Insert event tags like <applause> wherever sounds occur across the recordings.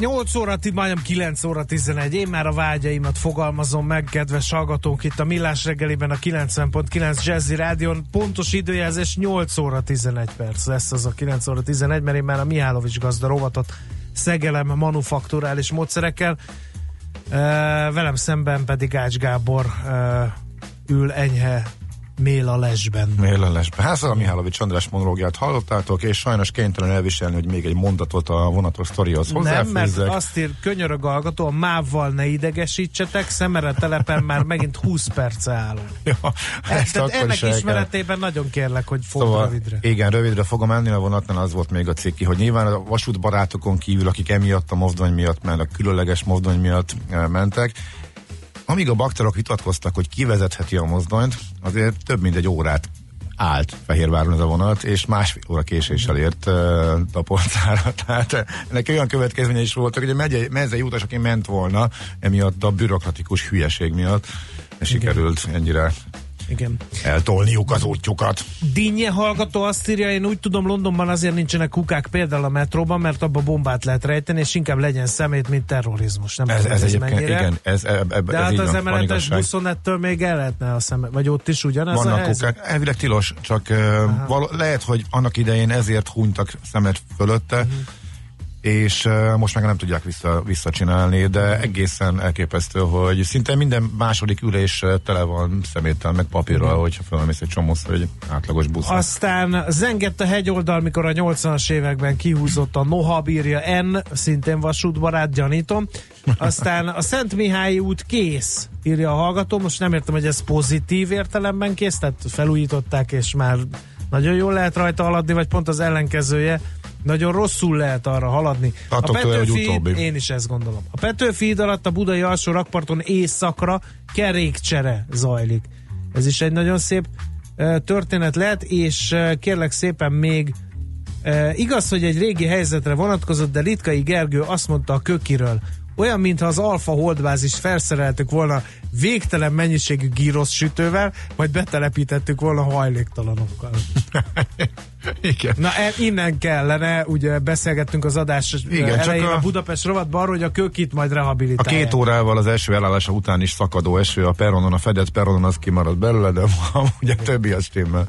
8 óra, majdnem 9 óra 11. Én már a vágyaimat fogalmazom meg, kedves hallgatók, itt a Millás reggeliben a 90.9 Jazzy Rádion. Pontos időjelzés 8 óra 11 perc lesz az a 9 óra 11, mert én már a Mihálovics gazda rovatot szegelem manufakturális módszerekkel. Velem szemben pedig Ács Gábor ül enyhe Méla lesben. Méla lesben. Hát a Mihálovics András monológiát hallottátok, és sajnos kénytelen elviselni, hogy még egy mondatot a vonatos sztorihoz hozzáfűzzek. Nem, mert azt ír, könyörög a hallgató, a mávval ne idegesítsetek, szemere telepen már megint 20 perce állunk. Ja, ezt Tehát ennek is ismeretében nagyon kérlek, hogy fogd szóval, rövidre. Igen, rövidre fogom menni, a vonatnál az volt még a cikki, hogy nyilván a vasútbarátokon kívül, akik emiatt a mozdony miatt, mert a különleges mozdony miatt eh, mentek, amíg a bakterok vitatkoztak, hogy kivezetheti a mozdonyt, azért több mint egy órát állt Fehérváron ez a vonat, és másfél óra késéssel ért uh, Tapolcára. <laughs> Tehát ennek olyan következménye is voltak, hogy egy mezei utas, aki ment volna, emiatt a bürokratikus hülyeség miatt sikerült ennyire igen. eltolniuk az útjukat. Dinnye hallgató azt írja, én úgy tudom, Londonban azért nincsenek kukák például a metróban, mert abba bombát lehet rejteni, és inkább legyen szemét, mint terrorizmus. Nem ez, ez, ez egyébként, mennyire. igen. Ez, eb, eb, De ez hát az emeletes buszon ettől még el lehetne a szemet, vagy ott is ugyanaz Vannak a kukák, elvileg tilos, csak való, lehet, hogy annak idején ezért hunytak szemet fölötte, uh-huh és most meg nem tudják vissza, visszacsinálni, de egészen elképesztő, hogy szinte minden második ülés tele van szeméttel, meg papírral, mm. hogyha felmész egy csomósz, vagy átlagos busz. Aztán zengett a hegyoldal, mikor a 80-as években kihúzott a Noha bírja N, szintén vasútbarát, gyanítom. Aztán a Szent Mihály út kész, írja a hallgató. Most nem értem, hogy ez pozitív értelemben kész, tehát felújították, és már nagyon jól lehet rajta haladni, vagy pont az ellenkezője nagyon rosszul lehet arra haladni. Attól a Petőfi, én is ezt gondolom. A Petőfi alatt a budai alsó rakparton éjszakra kerékcsere zajlik. Ez is egy nagyon szép történet lehet, és kérlek szépen még igaz, hogy egy régi helyzetre vonatkozott, de Litkai Gergő azt mondta a kökiről, olyan, mintha az alfa holdbázist felszereltük volna végtelen mennyiségű gírosz sütővel, majd betelepítettük volna hajléktalanokkal. <laughs> Igen. Na e, innen kellene, ugye beszélgettünk az adás Igen, elején csak a, a Budapest rovatban arról, hogy a kökit majd rehabilitálják. A két órával az első elállása után is szakadó eső a peronon, a fedett peronon az kimarad belőle, de <laughs> ugye többi az stimmel.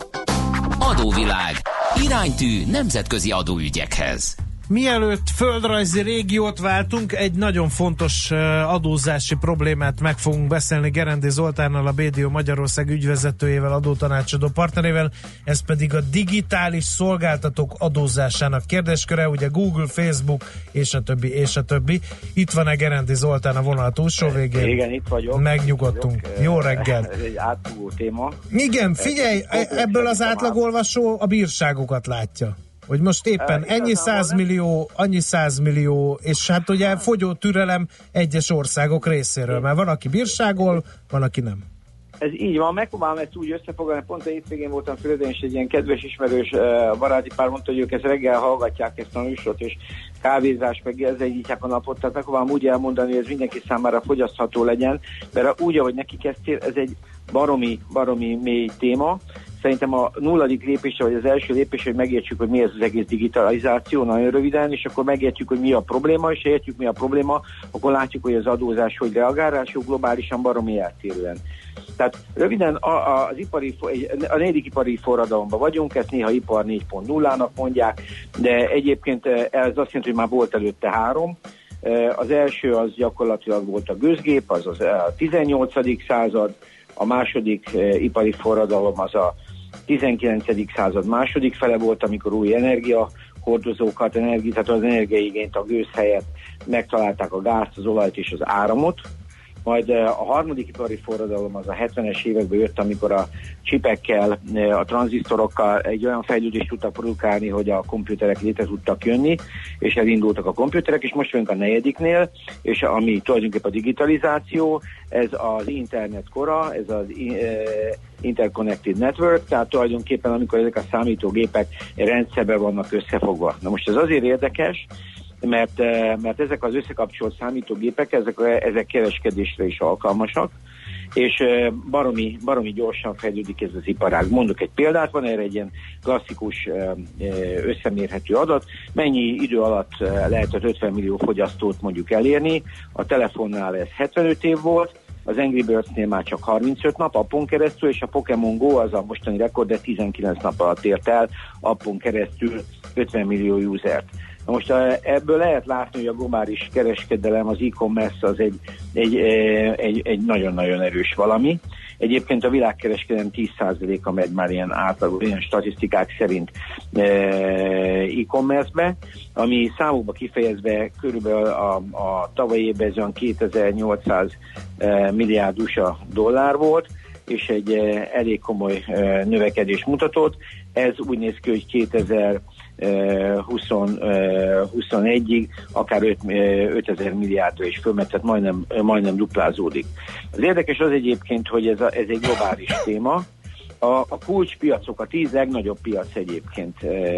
Adóvilág. Iránytű nemzetközi adóügyekhez. Mielőtt földrajzi régiót váltunk, egy nagyon fontos adózási problémát meg fogunk beszélni Gerendi Zoltánnal, a BDO Magyarország ügyvezetőjével, adótanácsadó partnerével, ez pedig a digitális szolgáltatók adózásának kérdésköre, ugye Google, Facebook és a többi, és a többi. Itt van-e Gerendi Zoltán a vonal túlsó végén? Igen, itt vagyok. Megnyugodtunk. Itt vagyok. Jó reggel. <laughs> Ez egy átfogó téma. Igen, figyelj, e- ebből az átlagolvasó a bírságokat látja. Hogy most éppen ennyi százmillió, annyi százmillió, és hát ugye fogyó türelem egyes országok részéről, mert van, aki bírságol, van, aki nem. Ez így van, megpróbálom ezt úgy összefoglalni, pont a hétvégén voltam Fülödön, és egy ilyen kedves ismerős uh, baráti pár mondta, hogy ők ezt reggel hallgatják ezt a műsort, és kávézás, meg egyítják a napot, tehát megpróbálom úgy elmondani, hogy ez mindenki számára fogyasztható legyen, mert úgy, ahogy neki kezdtél, ez egy baromi, baromi mély téma, Szerintem a nulladik lépése, vagy az első lépés, hogy megértsük, hogy mi ez az egész digitalizáció, nagyon röviden, és akkor megértjük, hogy mi a probléma, és értjük, mi a probléma, akkor látjuk, hogy az adózás hogy reagál, ráadásul globálisan baromi eltérően. Tehát röviden a, a, az ipari, a negyedik ipari forradalomban vagyunk, ezt néha ipar 4.0-nak mondják, de egyébként ez azt jelenti, hogy már volt előtte három. Az első az gyakorlatilag volt a gőzgép, az az a 18. század, a második ipari forradalom az a 19. század második fele volt, amikor új energia hordozókat, energi, tehát az energiaigényt a gőz helyett megtalálták a gázt, az olajt és az áramot, majd a harmadik ipari forradalom az a 70-es években jött, amikor a csipekkel, a tranzisztorokkal egy olyan fejlődést tudtak produkálni, hogy a komputerek létre tudtak jönni, és elindultak a komputerek, és most vagyunk a negyediknél, és ami tulajdonképpen a digitalizáció, ez az internet kora, ez az Interconnected Network, tehát tulajdonképpen amikor ezek a számítógépek rendszerben vannak összefogva. Na most ez azért érdekes, mert, eh, mert ezek az összekapcsolt számítógépek, ezek, ezek kereskedésre is alkalmasak, és eh, baromi, baromi gyorsan fejlődik ez az iparág. Mondok egy példát, van erre egy ilyen klasszikus eh, összemérhető adat, mennyi idő alatt lehetett 50 millió fogyasztót mondjuk elérni, a telefonnál ez 75 év volt, az Angry Birds-nél már csak 35 nap appon keresztül, és a Pokémon Go az a mostani rekord, de 19 nap alatt ért el appon keresztül 50 millió usert. Na most ebből lehet látni, hogy a globális kereskedelem, az e-commerce az egy, egy, egy, egy nagyon-nagyon erős valami. Egyébként a világkereskedelem 10%-a megy már ilyen átlag, ilyen statisztikák szerint e-commerce-be, ami számokba kifejezve körülbelül a, a tavalyi évben ez olyan 2800 milliárd USA dollár volt, és egy elég komoly növekedés mutatott. Ez úgy néz ki, hogy 2000 2021-ig akár 5, 5000 milliárdra is fölmet, tehát majdnem, majdnem duplázódik. Az érdekes az egyébként, hogy ez, a, ez egy globális téma, a, a kulcspiacok, a tíz legnagyobb piac egyébként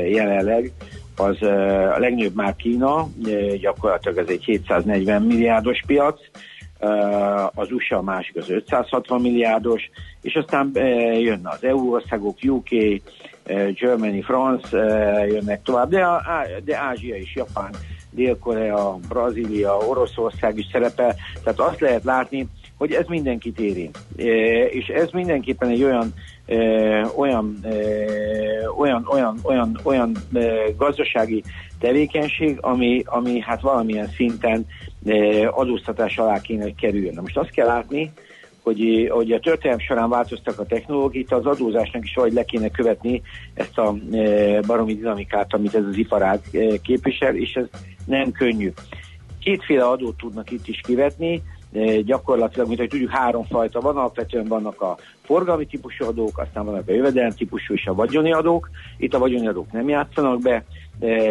jelenleg, az a legnagyobb már Kína, gyakorlatilag ez egy 740 milliárdos piac, az USA másik az 560 milliárdos, és aztán jönne az EU országok, UK, Germany, France jönnek tovább, de, de Ázsia is, Japán, Dél-Korea, Brazília, Oroszország is szerepel, tehát azt lehet látni, hogy ez mindenkit érint. És ez mindenképpen egy olyan olyan, olyan, olyan, olyan, olyan gazdasági tevékenység, ami, ami hát valamilyen szinten adóztatás alá kéne, hogy kerüljön. Na most azt kell látni, hogy, hogy a történelem során változtak a technológiát, az adózásnak is vagy le kéne követni ezt a baromi dinamikát, amit ez az iparág képvisel, és ez nem könnyű. Kétféle adót tudnak itt is kivetni, gyakorlatilag, mint hogy tudjuk, három fajta van, alapvetően vannak a forgalmi típusú adók, aztán vannak a jövedelem típusú és a vagyoni adók. Itt a vagyoni adók nem játszanak be,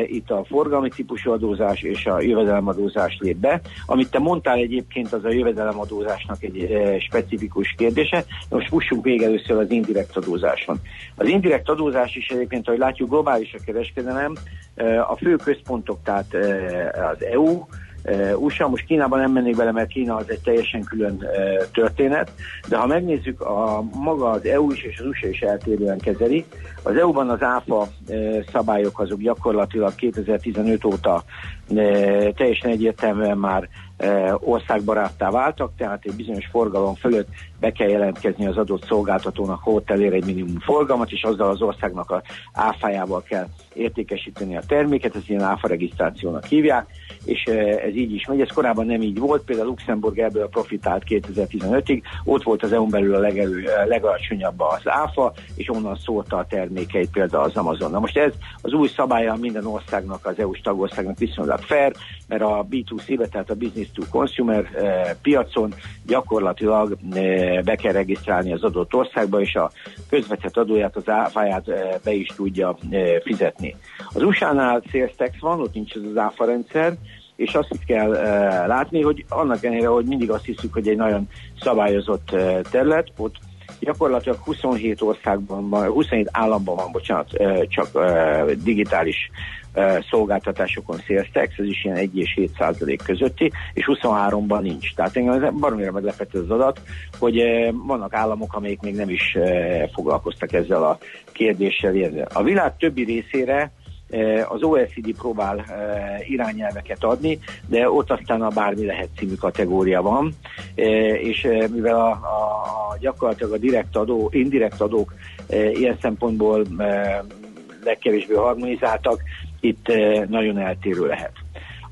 itt a forgalmi típusú adózás és a jövedelemadózás lép be. Amit te mondtál egyébként, az a jövedelemadózásnak egy specifikus kérdése. Most fussunk még először az indirekt adózáson. Az indirekt adózás is egyébként, ahogy látjuk, globális a kereskedelem. A fő központok, tehát az EU, USA, most Kínában nem mennék bele, mert Kína az egy teljesen külön történet, de ha megnézzük, a maga az EU is és az USA is eltérően kezeli. Az EU-ban az ÁFA szabályok azok gyakorlatilag 2015 óta teljesen egyértelműen már országbaráttá váltak, tehát egy bizonyos forgalom fölött be kell jelentkezni az adott szolgáltatónak, elér egy minimum forgalmat, és azzal az országnak a áfájával kell értékesíteni a terméket, ezt ilyen áfa regisztrációnak hívják, és ez így is megy. Ez korábban nem így volt, például Luxemburg ebből profitált 2015-ig, ott volt az EU-n belül a legelő, legalacsonyabb az áfa, és onnan szólta a termékeit például az Amazon. Na most ez az új szabálya minden országnak, az EU-s tagországnak viszonylag fair, mert a B2C-be, tehát a business to consumer eh, piacon gyakorlatilag eh, be kell regisztrálni az adott országba, és a közvetett adóját, az áfáját eh, be is tudja eh, fizetni. Az USA-nál sales tax van, ott nincs ez az áfa rendszer, és azt is kell eh, látni, hogy annak ellenére, hogy mindig azt hiszük, hogy egy nagyon szabályozott eh, terület, ott gyakorlatilag 27 országban, 27 államban van, bocsánat, eh, csak eh, digitális szolgáltatásokon sales tax, ez is ilyen 1 és 7 százalék közötti, és 23-ban nincs. Tehát engem baromira meglepett az adat, hogy vannak államok, amelyek még nem is foglalkoztak ezzel a kérdéssel. A világ többi részére az OECD próbál irányelveket adni, de ott aztán a bármi lehet című kategória van, és mivel a, a gyakorlatilag a direkt adó, indirekt adók ilyen szempontból legkevésbé harmonizáltak, itt nagyon eltérő lehet.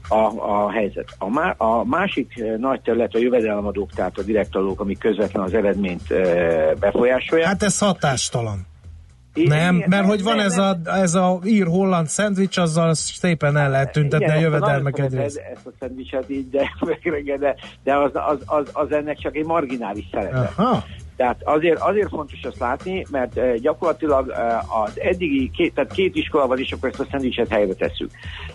a, a helyzet. A, má, a másik nagy terület a jövedelemadók, tehát a direktadók, amik közvetlen az eredményt e, befolyásolják. Hát ez hatástalan. Nem, igen, mert hogy van nem, ez, A, ez a ír-holland szendvics, azzal szépen el lehet tüntetni igen, a jövedelmek egyrészt. Ezt a szendvicset így, de, <laughs> de, de az, az, az, az, ennek csak egy marginális szerepe. Tehát azért, azért fontos azt látni, mert uh, gyakorlatilag uh, az eddigi, két, tehát két iskola van, és akkor ezt a szendvicset helyre tesszük.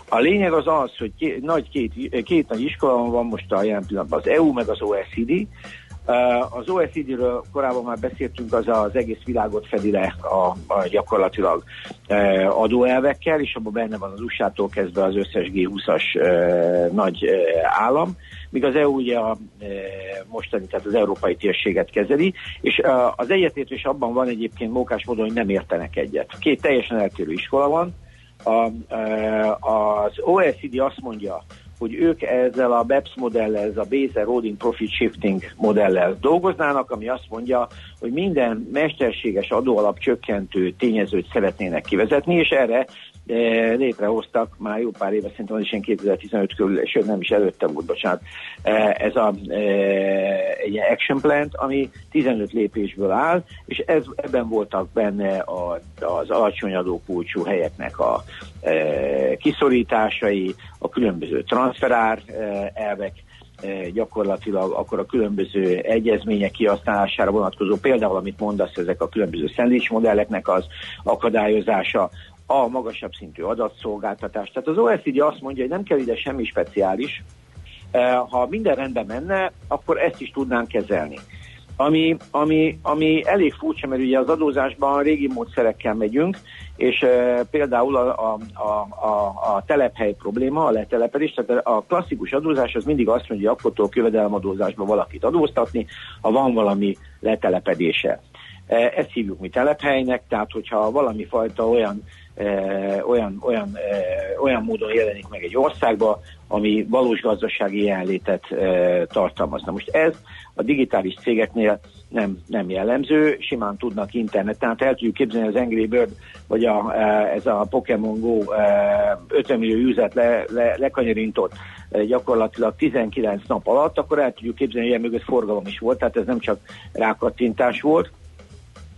A lényeg az az, hogy két, nagy két, két nagy iskola van most a jelen pillanatban, az EU meg az OECD, az OECD-ről korábban már beszéltünk, az az egész világot fedi le a, a gyakorlatilag adóelvekkel, és abban benne van az USA-tól kezdve az összes G20-as nagy állam, míg az EU ugye a mostani, tehát az európai térséget kezeli, és az egyetértés abban van egyébként mókás módon, hogy nem értenek egyet. Két teljesen eltérő iskola van, a, az OECD azt mondja, hogy ők ezzel a BEPS modellel, ez a Base Eroding Profit Shifting modellel dolgoznának, ami azt mondja, hogy minden mesterséges adóalap csökkentő tényezőt szeretnének kivezetni, és erre létrehoztak már jó pár éve, szerintem az is 2015 körül, és nem is előtte volt, bocsánat, ez a, egy action plan, ami 15 lépésből áll, és ez, ebben voltak benne a, az alacsony adókulcsú helyeknek a kiszorításai, a különböző transferár elvek, gyakorlatilag akkor a különböző egyezmények kihasználására vonatkozó, például amit mondasz, ezek a különböző szendvics modelleknek az akadályozása, a magasabb szintű adatszolgáltatás. Tehát az OECD azt mondja, hogy nem kell ide semmi speciális, eh, ha minden rendben menne, akkor ezt is tudnánk kezelni. Ami, ami, ami elég furcsa, mert ugye az adózásban régi módszerekkel megyünk, és e, például a, a, a, a, telephely probléma, a letelepedés, tehát a klasszikus adózás az mindig azt mondja, hogy akkor jövedelemadózásban valakit adóztatni, ha van valami letelepedése. E, ezt hívjuk mi telephelynek, tehát hogyha valami fajta olyan olyan, olyan, olyan módon jelenik meg egy országba, ami valós gazdasági jelenlétet tartalmazna. Most ez a digitális cégeknél nem, nem jellemző, simán tudnak internet, tehát el tudjuk képzelni az Angry Bird, vagy a, ez a Pokémon Go 50 millió üzlet le, le, lekanyarintott gyakorlatilag 19 nap alatt, akkor el tudjuk képzelni, hogy ilyen mögött forgalom is volt, tehát ez nem csak rákattintás volt,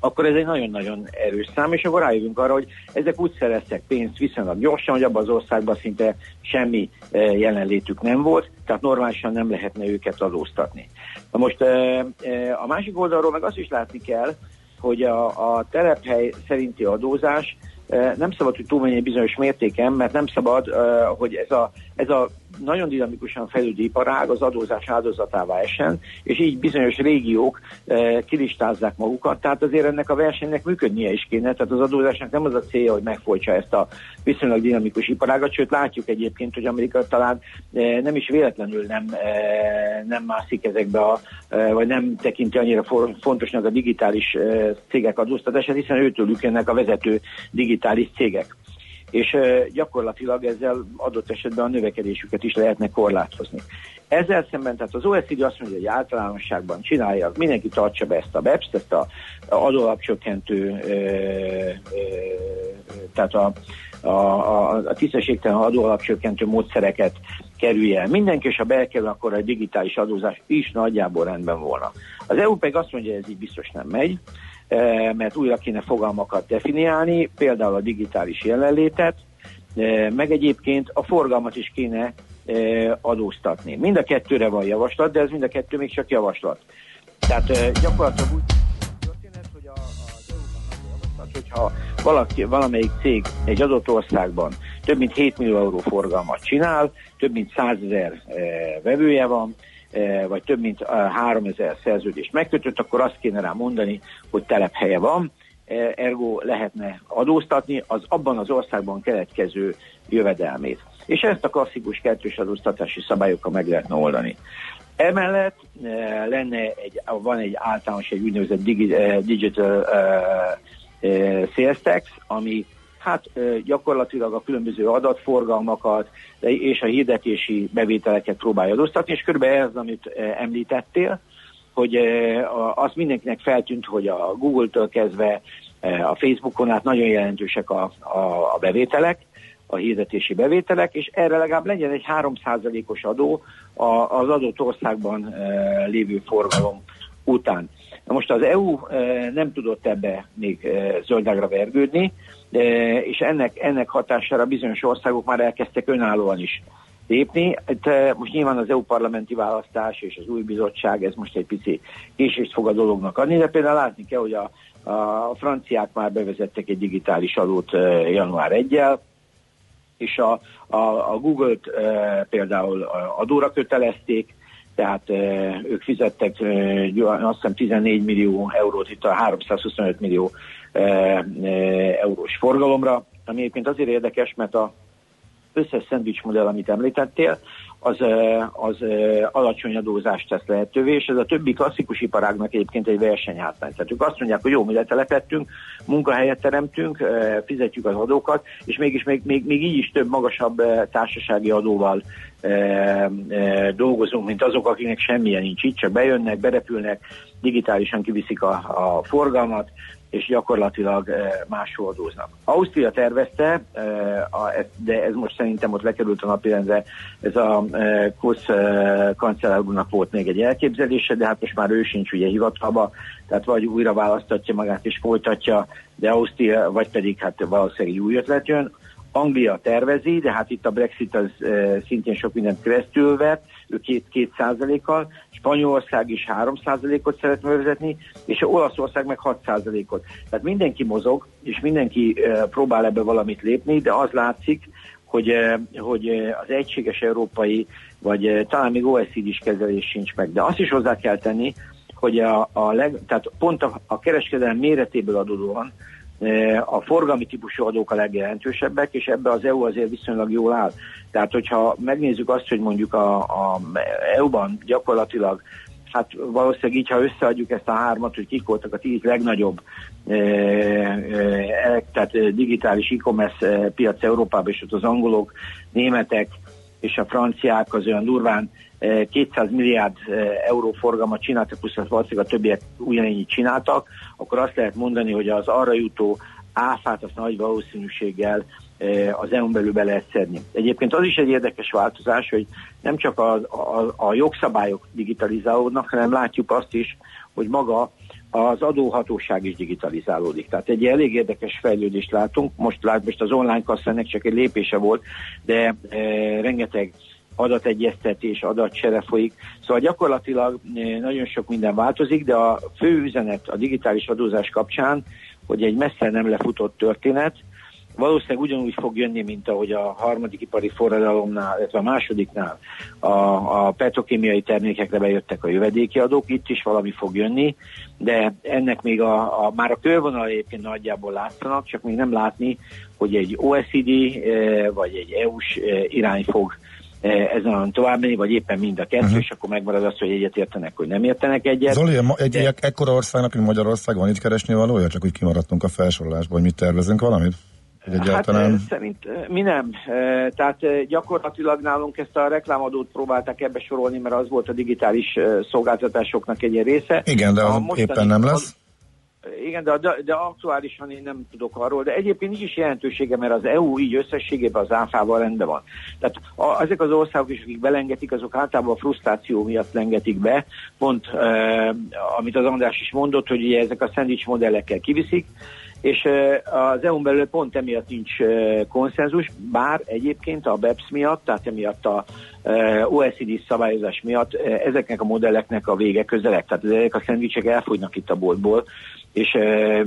akkor ez egy nagyon-nagyon erős szám, és akkor rájövünk arra, hogy ezek úgy szereztek pénzt viszonylag gyorsan, hogy abban az országban szinte semmi eh, jelenlétük nem volt, tehát normálisan nem lehetne őket adóztatni. Na most eh, eh, a másik oldalról meg azt is látni kell, hogy a, a telephely szerinti adózás nem szabad, hogy túlmenjen bizonyos mértéken, mert nem szabad, hogy ez a, ez a nagyon dinamikusan fejlődő iparág az adózás áldozatává esen, és így bizonyos régiók e, kilistázzák magukat, tehát azért ennek a versenynek működnie is kéne, tehát az adózásnak nem az a célja, hogy megfolytsa ezt a viszonylag dinamikus iparágat, sőt látjuk egyébként, hogy Amerika talán e, nem is véletlenül nem, e, nem mászik ezekbe a, vagy nem tekinti annyira fontosnak a digitális cégek adóztatását, hiszen őtőlük jönnek a vezető digitális cégek és gyakorlatilag ezzel adott esetben a növekedésüket is lehetne korlátozni. Ezzel szemben, tehát az OECD azt mondja, hogy általánosságban csinálja, mindenki tartsa be ezt a BEPS-t, ezt a adóalapcsökkentő, tehát a, a, a, a tisztességtelen adóalapcsökkentő módszereket kerülje el mindenki, és ha bekerül, akkor a digitális adózás is nagyjából rendben volna. Az EU pedig azt mondja, hogy ez így biztos nem megy, mert újra kéne fogalmakat definiálni, például a digitális jelenlétet, eh, meg egyébként a forgalmat is kéne eh, adóztatni. Mind a kettőre van javaslat, de ez mind a kettő még csak javaslat. Tehát gyakorlatilag úgy történet, hogy a, az javaslat, hogyha valaki, valamelyik cég egy adott országban több mint 7 millió euró forgalmat csinál, több mint 100 ezer vevője van, vagy több mint 3000 e, szerződést megkötött, akkor azt kéne rá mondani, hogy telephelye van, e, ergo lehetne adóztatni az abban az országban keletkező jövedelmét. És ezt a klasszikus kettős adóztatási szabályokkal meg lehetne oldani. Emellett lenne egy, van egy általános, egy úgynevezett digital sales tax, ami hát gyakorlatilag a különböző adatforgalmakat és a hirdetési bevételeket próbálja adóztatni, és körülbelül ez, amit említettél, hogy az mindenkinek feltűnt, hogy a Google-től kezdve a Facebookon át nagyon jelentősek a, a, a bevételek, a hirdetési bevételek, és erre legalább legyen egy 3%-os adó az adott országban lévő forgalom után. Na most az EU nem tudott ebbe még zöldágra vergődni, és ennek, ennek hatására bizonyos országok már elkezdtek önállóan is lépni. Most nyilván az EU parlamenti választás és az új bizottság, ez most egy pici késést fog a dolognak adni, de például látni kell, hogy a, a franciák már bevezettek egy digitális adót január 1 és a, a, a Google-t e, például adóra kötelezték, tehát ők fizettek azt hiszem 14 millió eurót itt a 325 millió eurós forgalomra, ami egyébként azért érdekes, mert a összes szendvics modell, amit említettél, az, az alacsony adózást tesz lehetővé, és ez a többi klasszikus iparágnak egyébként egy versenyhátrány. Tehát ők azt mondják, hogy jó, mi letelepettünk, munkahelyet teremtünk, fizetjük az adókat, és mégis még, még, még így is több magasabb társasági adóval dolgozunk, mint azok, akiknek semmilyen nincs itt, csak bejönnek, berepülnek, digitálisan kiviszik a, a forgalmat, és gyakorlatilag eh, máshol adóznak. Ausztria tervezte, eh, de ez most szerintem ott lekerült a napirendre, ez a eh, Kusz kancellár volt még egy elképzelése, de hát most már ő sincs ugye hivatalba, tehát vagy újra választatja magát és folytatja, de Ausztria, vagy pedig hát valószínűleg új ötlet jön. Anglia tervezi, de hát itt a Brexit az szintén sok mindent keresztül vett, ő két, két százalékkal, Spanyolország is három százalékot szeretne vezetni, és Olaszország meg 6 százalékot. Tehát mindenki mozog, és mindenki próbál ebbe valamit lépni, de az látszik, hogy, hogy az egységes európai, vagy talán még OECD is kezelés sincs meg. De azt is hozzá kell tenni, hogy a, a leg, tehát pont a, a kereskedelem méretéből adódóan a forgalmi típusú adók a legjelentősebbek, és ebbe az EU azért viszonylag jól áll. Tehát, hogyha megnézzük azt, hogy mondjuk a, a EU-ban gyakorlatilag hát valószínűleg így, ha összeadjuk ezt a hármat, hogy kik voltak a tíz legnagyobb e, e, tehát digitális e-commerce piac Európában, és ott az angolok, németek és a franciák az olyan durván 200 milliárd euró forgalmat csináltak, plusz valószínűleg a többiek ugyanennyit csináltak, akkor azt lehet mondani, hogy az arra jutó áfát azt nagy valószínűséggel az EU-n belül be lehet szedni. Egyébként az is egy érdekes változás, hogy nem csak a, a, a jogszabályok digitalizálódnak, hanem látjuk azt is, hogy maga az adóhatóság is digitalizálódik. Tehát egy elég érdekes fejlődést látunk. Most, lát, most az online kasszának csak egy lépése volt, de e, rengeteg adategyeztetés, adatcsere folyik. Szóval gyakorlatilag eh, nagyon sok minden változik, de a fő üzenet a digitális adózás kapcsán, hogy egy messze nem lefutott történet, valószínűleg ugyanúgy fog jönni, mint ahogy a harmadik ipari forradalomnál, illetve a másodiknál a, a petrokémiai termékekre bejöttek a jövedéki adók, itt is valami fog jönni, de ennek még a, a már a körvonal egyébként nagyjából látszanak, csak még nem látni, hogy egy OECD eh, vagy egy EU-s eh, irány fog ezen tovább menni, vagy éppen mind a kettő, uh-huh. és akkor megmarad az, hogy egyet értenek, hogy nem értenek egyet. Zoli, egy de... ekkora országnak, mint Magyarország van itt keresni valója? Csak úgy kimaradtunk a felsorolásból, hogy mit tervezünk valamit? egyáltalán... Hát szerint mi nem. Tehát gyakorlatilag nálunk ezt a reklámadót próbálták ebbe sorolni, mert az volt a digitális szolgáltatásoknak egy része. Igen, de az éppen nem lesz. Igen, de, de, aktuálisan én nem tudok arról, de egyébként így is jelentősége, mert az EU így összességében az áfával rendben van. Tehát a, ezek az országok is, akik belengetik, azok általában a frusztráció miatt lengetik be, pont eh, amit az András is mondott, hogy ugye ezek a szendvics modellekkel kiviszik, és az EU-n belül pont emiatt nincs konszenzus, bár egyébként a BEPS miatt, tehát emiatt a OECD szabályozás miatt ezeknek a modelleknek a vége közelek, tehát ezek a szendvicsek elfogynak itt a boltból, és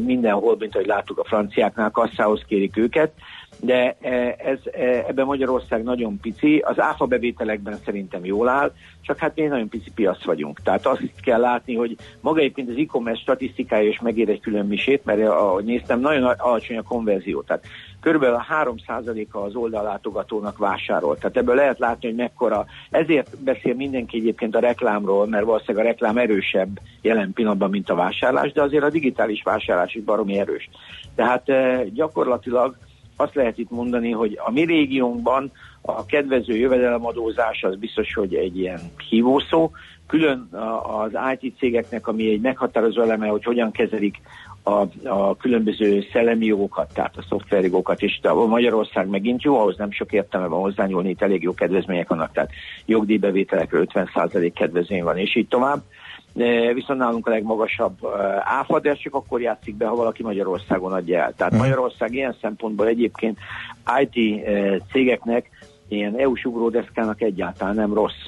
mindenhol, mint ahogy láttuk a franciáknál, kasszához kérik őket, de ez, ebben Magyarország nagyon pici, az áfa bevételekben szerintem jól áll, csak hát mi nagyon pici piac vagyunk. Tehát azt kell látni, hogy maga egyébként az e-commerce statisztikája is megér egy külön misét, mert ahogy néztem, nagyon alacsony a konverzió. Tehát körülbelül a 3%-a az oldallátogatónak vásárol. Tehát ebből lehet látni, hogy mekkora. Ezért beszél mindenki egyébként a reklámról, mert valószínűleg a reklám erősebb jelen pillanatban, mint a vásárlás, de azért a digitális vásárlás is baromi erős. Tehát eh, gyakorlatilag azt lehet itt mondani, hogy a mi régiónkban a kedvező jövedelemadózás az biztos, hogy egy ilyen hívószó, külön az IT cégeknek, ami egy meghatározó eleme, hogy hogyan kezelik a, a különböző szellemi jogokat, tehát a szoftverjogokat, és a Magyarország megint jó, ahhoz nem sok értelme van hozzányúlni, itt elég jó kedvezmények vannak, tehát jogdíjbevételekről 50% kedvezmény van, és így tovább. Viszont nálunk a legmagasabb áfa, de csak akkor játszik be, ha valaki Magyarországon adja el. Tehát Magyarország ilyen szempontból egyébként IT cégeknek ilyen EU-s ugródeszkának egyáltalán nem rossz.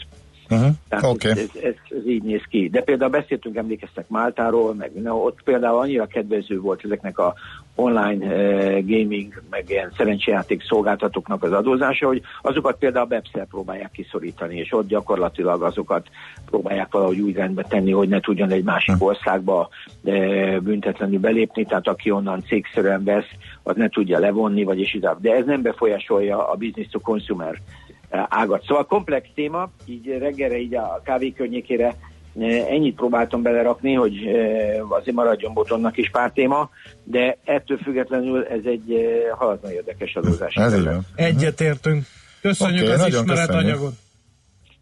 Uh-huh. Tehát okay. ez, ez, ez, ez így néz ki. De például beszéltünk, emlékeztek Máltáról, meg na, ott például annyira kedvező volt ezeknek a online uh, gaming, meg ilyen szerencsejáték szolgáltatóknak az adózása, hogy azokat például webszer próbálják kiszorítani, és ott gyakorlatilag azokat próbálják valahogy úgy rendbe tenni, hogy ne tudjon egy másik uh-huh. országba uh, büntetlenül belépni, tehát aki onnan cégszerűen vesz, az ne tudja levonni, vagyis így. De ez nem befolyásolja a business to consumer ágat. Szóval komplex téma, így reggelre, így a kávé környékére ennyit próbáltam belerakni, hogy azért maradjon botonnak is pár téma, de ettől függetlenül ez egy halatlan érdekes adózás. Egyetértünk. Köszönjük okay, az ismeretanyagot.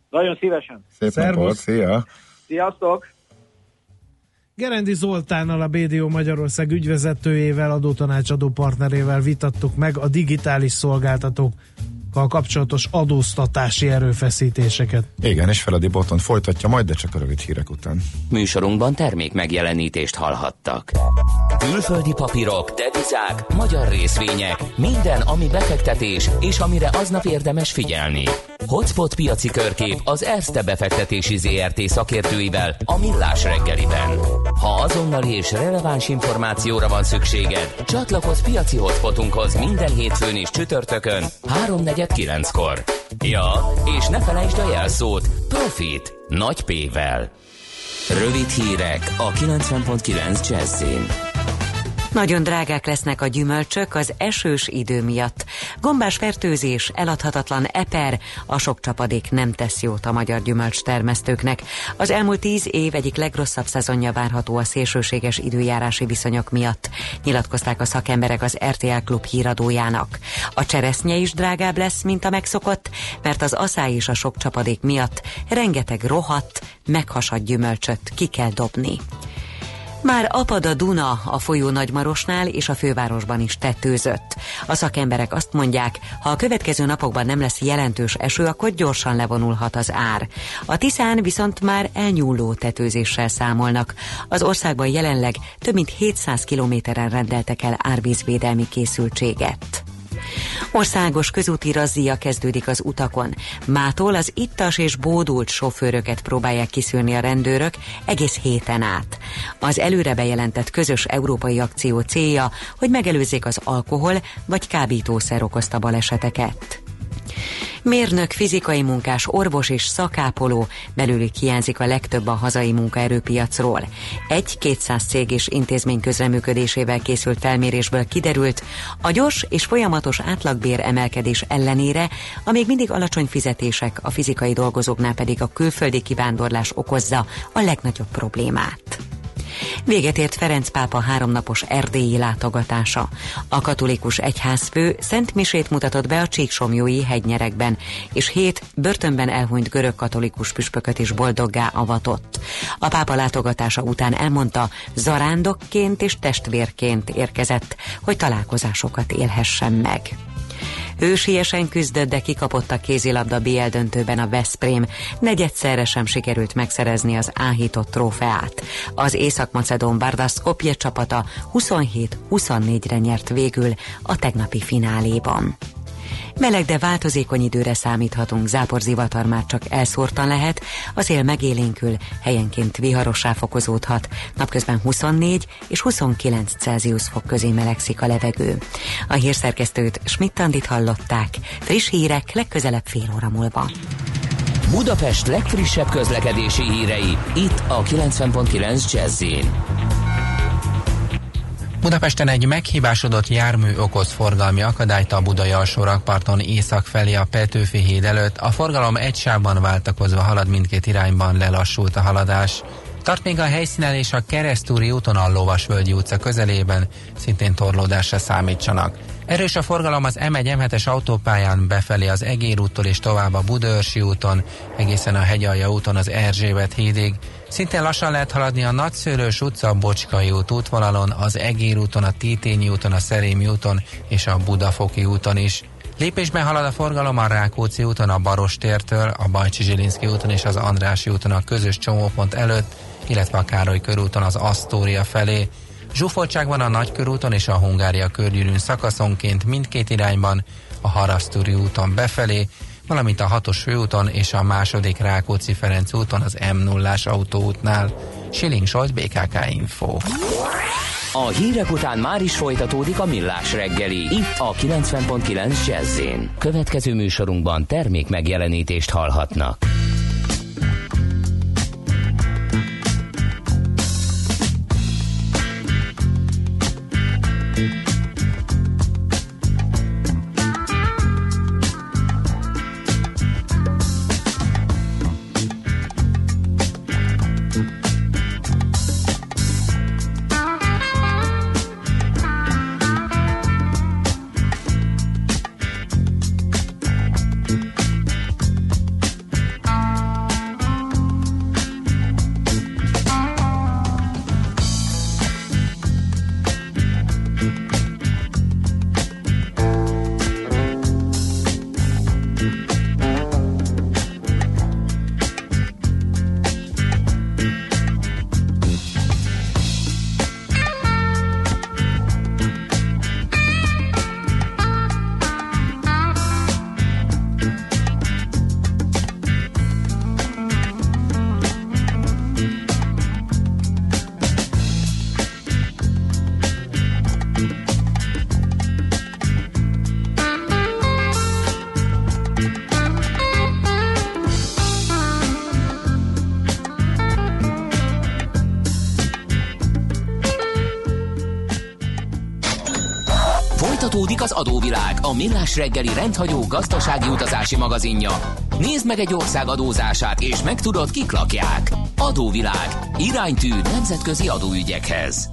Nagyon szívesen. Szép Szervusz. napot, szia! Sziasztok! Gerendi Zoltánnal, a BDO Magyarország ügyvezetőjével, adótanácsadó partnerével vitattuk meg a digitális szolgáltatók kapcsolatos adóztatási erőfeszítéseket. Igen, és Feledi Boton folytatja majd, de csak a rövid hírek után. Műsorunkban termék megjelenítést hallhattak. Külföldi papírok, devizák, magyar részvények, minden, ami befektetés, és amire aznap érdemes figyelni. Hotspot piaci körkép az Erste befektetési ZRT szakértőivel a Millás reggeliben. Ha azonnali és releváns információra van szükséged, csatlakozz piaci hotspotunkhoz minden hétfőn és csütörtökön 3.49-kor. Ja, és ne felejtsd a jelszót Profit nagy P-vel. Rövid hírek a 90.9 Jazzin. Nagyon drágák lesznek a gyümölcsök az esős idő miatt. Gombás fertőzés, eladhatatlan eper, a sok csapadék nem tesz jót a magyar gyümölcs termesztőknek. Az elmúlt tíz év egyik legrosszabb szezonja várható a szélsőséges időjárási viszonyok miatt, nyilatkozták a szakemberek az RTL Klub híradójának. A cseresznye is drágább lesz, mint a megszokott, mert az aszály és a sok csapadék miatt rengeteg rohadt, meghasadt gyümölcsöt ki kell dobni. Már apad a Duna a folyó Nagymarosnál és a fővárosban is tetőzött. A szakemberek azt mondják, ha a következő napokban nem lesz jelentős eső, akkor gyorsan levonulhat az ár. A Tiszán viszont már elnyúló tetőzéssel számolnak. Az országban jelenleg több mint 700 kilométeren rendeltek el árvízvédelmi készültséget. Országos közúti razzia kezdődik az utakon. Mától az ittas és bódult sofőröket próbálják kiszűrni a rendőrök egész héten át. Az előre bejelentett közös európai akció célja, hogy megelőzzék az alkohol vagy kábítószer okozta baleseteket. Mérnök, fizikai munkás, orvos és szakápoló belőlük hiányzik a legtöbb a hazai munkaerőpiacról. Egy 200 cég és intézmény közreműködésével készült felmérésből kiderült, a gyors és folyamatos átlagbér emelkedés ellenére a még mindig alacsony fizetések, a fizikai dolgozóknál pedig a külföldi kivándorlás okozza a legnagyobb problémát. Véget ért Ferenc pápa háromnapos erdélyi látogatása. A katolikus egyházfő Szent Misét mutatott be a Csíksomjói hegynyerekben, és hét börtönben elhunyt görög katolikus püspököt is boldoggá avatott. A pápa látogatása után elmondta, zarándokként és testvérként érkezett, hogy találkozásokat élhessen meg. Hősiesen küzdött, de kikapott a kézilabda BL döntőben a Veszprém. Negyedszerre sem sikerült megszerezni az áhított trófeát. Az Észak-Macedón Barda Skopje csapata 27-24-re nyert végül a tegnapi fináléban. Meleg, de változékony időre számíthatunk, záporzivatar már csak elszórtan lehet, az él megélénkül, helyenként viharossá fokozódhat, napközben 24 és 29 Celsius fok közé melegszik a levegő. A hírszerkesztőt Schmidt-Tandit hallották, friss hírek legközelebb fél óra múlva. Budapest legfrissebb közlekedési hírei, itt a 90.9 jazz Budapesten egy meghibásodott jármű okoz forgalmi akadályt a Budai alsórakparton észak felé a Petőfi híd előtt. A forgalom egy sávban váltakozva halad mindkét irányban, lelassult a haladás. Tart még a helyszínelés a Keresztúri úton a Lovasvölgyi utca közelében, szintén torlódásra számítsanak. Erős a forgalom az M1 M7-es autópályán befelé az Egér úttól és tovább a Budaörsi úton, egészen a Hegyalja úton az Erzsébet hídig. Szintén lassan lehet haladni a Nagyszőlős utca, a Bocskai út útvonalon, az Egér úton, a Titényi úton, a Szerémi úton és a Budafoki úton is. Lépésben halad a forgalom a Rákóczi úton, a Barostértől, a Bajcsi Zsilinszki úton és az Andrási úton a közös csomópont előtt, illetve a Károly körúton az Asztória felé. Zsúfoltság van a Nagykörúton és a Hungária körgyűrűn szakaszonként mindkét irányban, a Harasztúri úton befelé, valamint a hatos főúton és a második Rákóczi-Ferenc úton az M0-ás autóútnál. Siling Solt, BKK Info. A hírek után már is folytatódik a millás reggeli. Itt a 90.9 jazz Következő műsorunkban termék megjelenítést hallhatnak. Millás reggeli rendhagyó gazdasági utazási magazinja. Nézd meg egy ország adózását, és megtudod, kik lakják. Adóvilág. Iránytű nemzetközi adóügyekhez.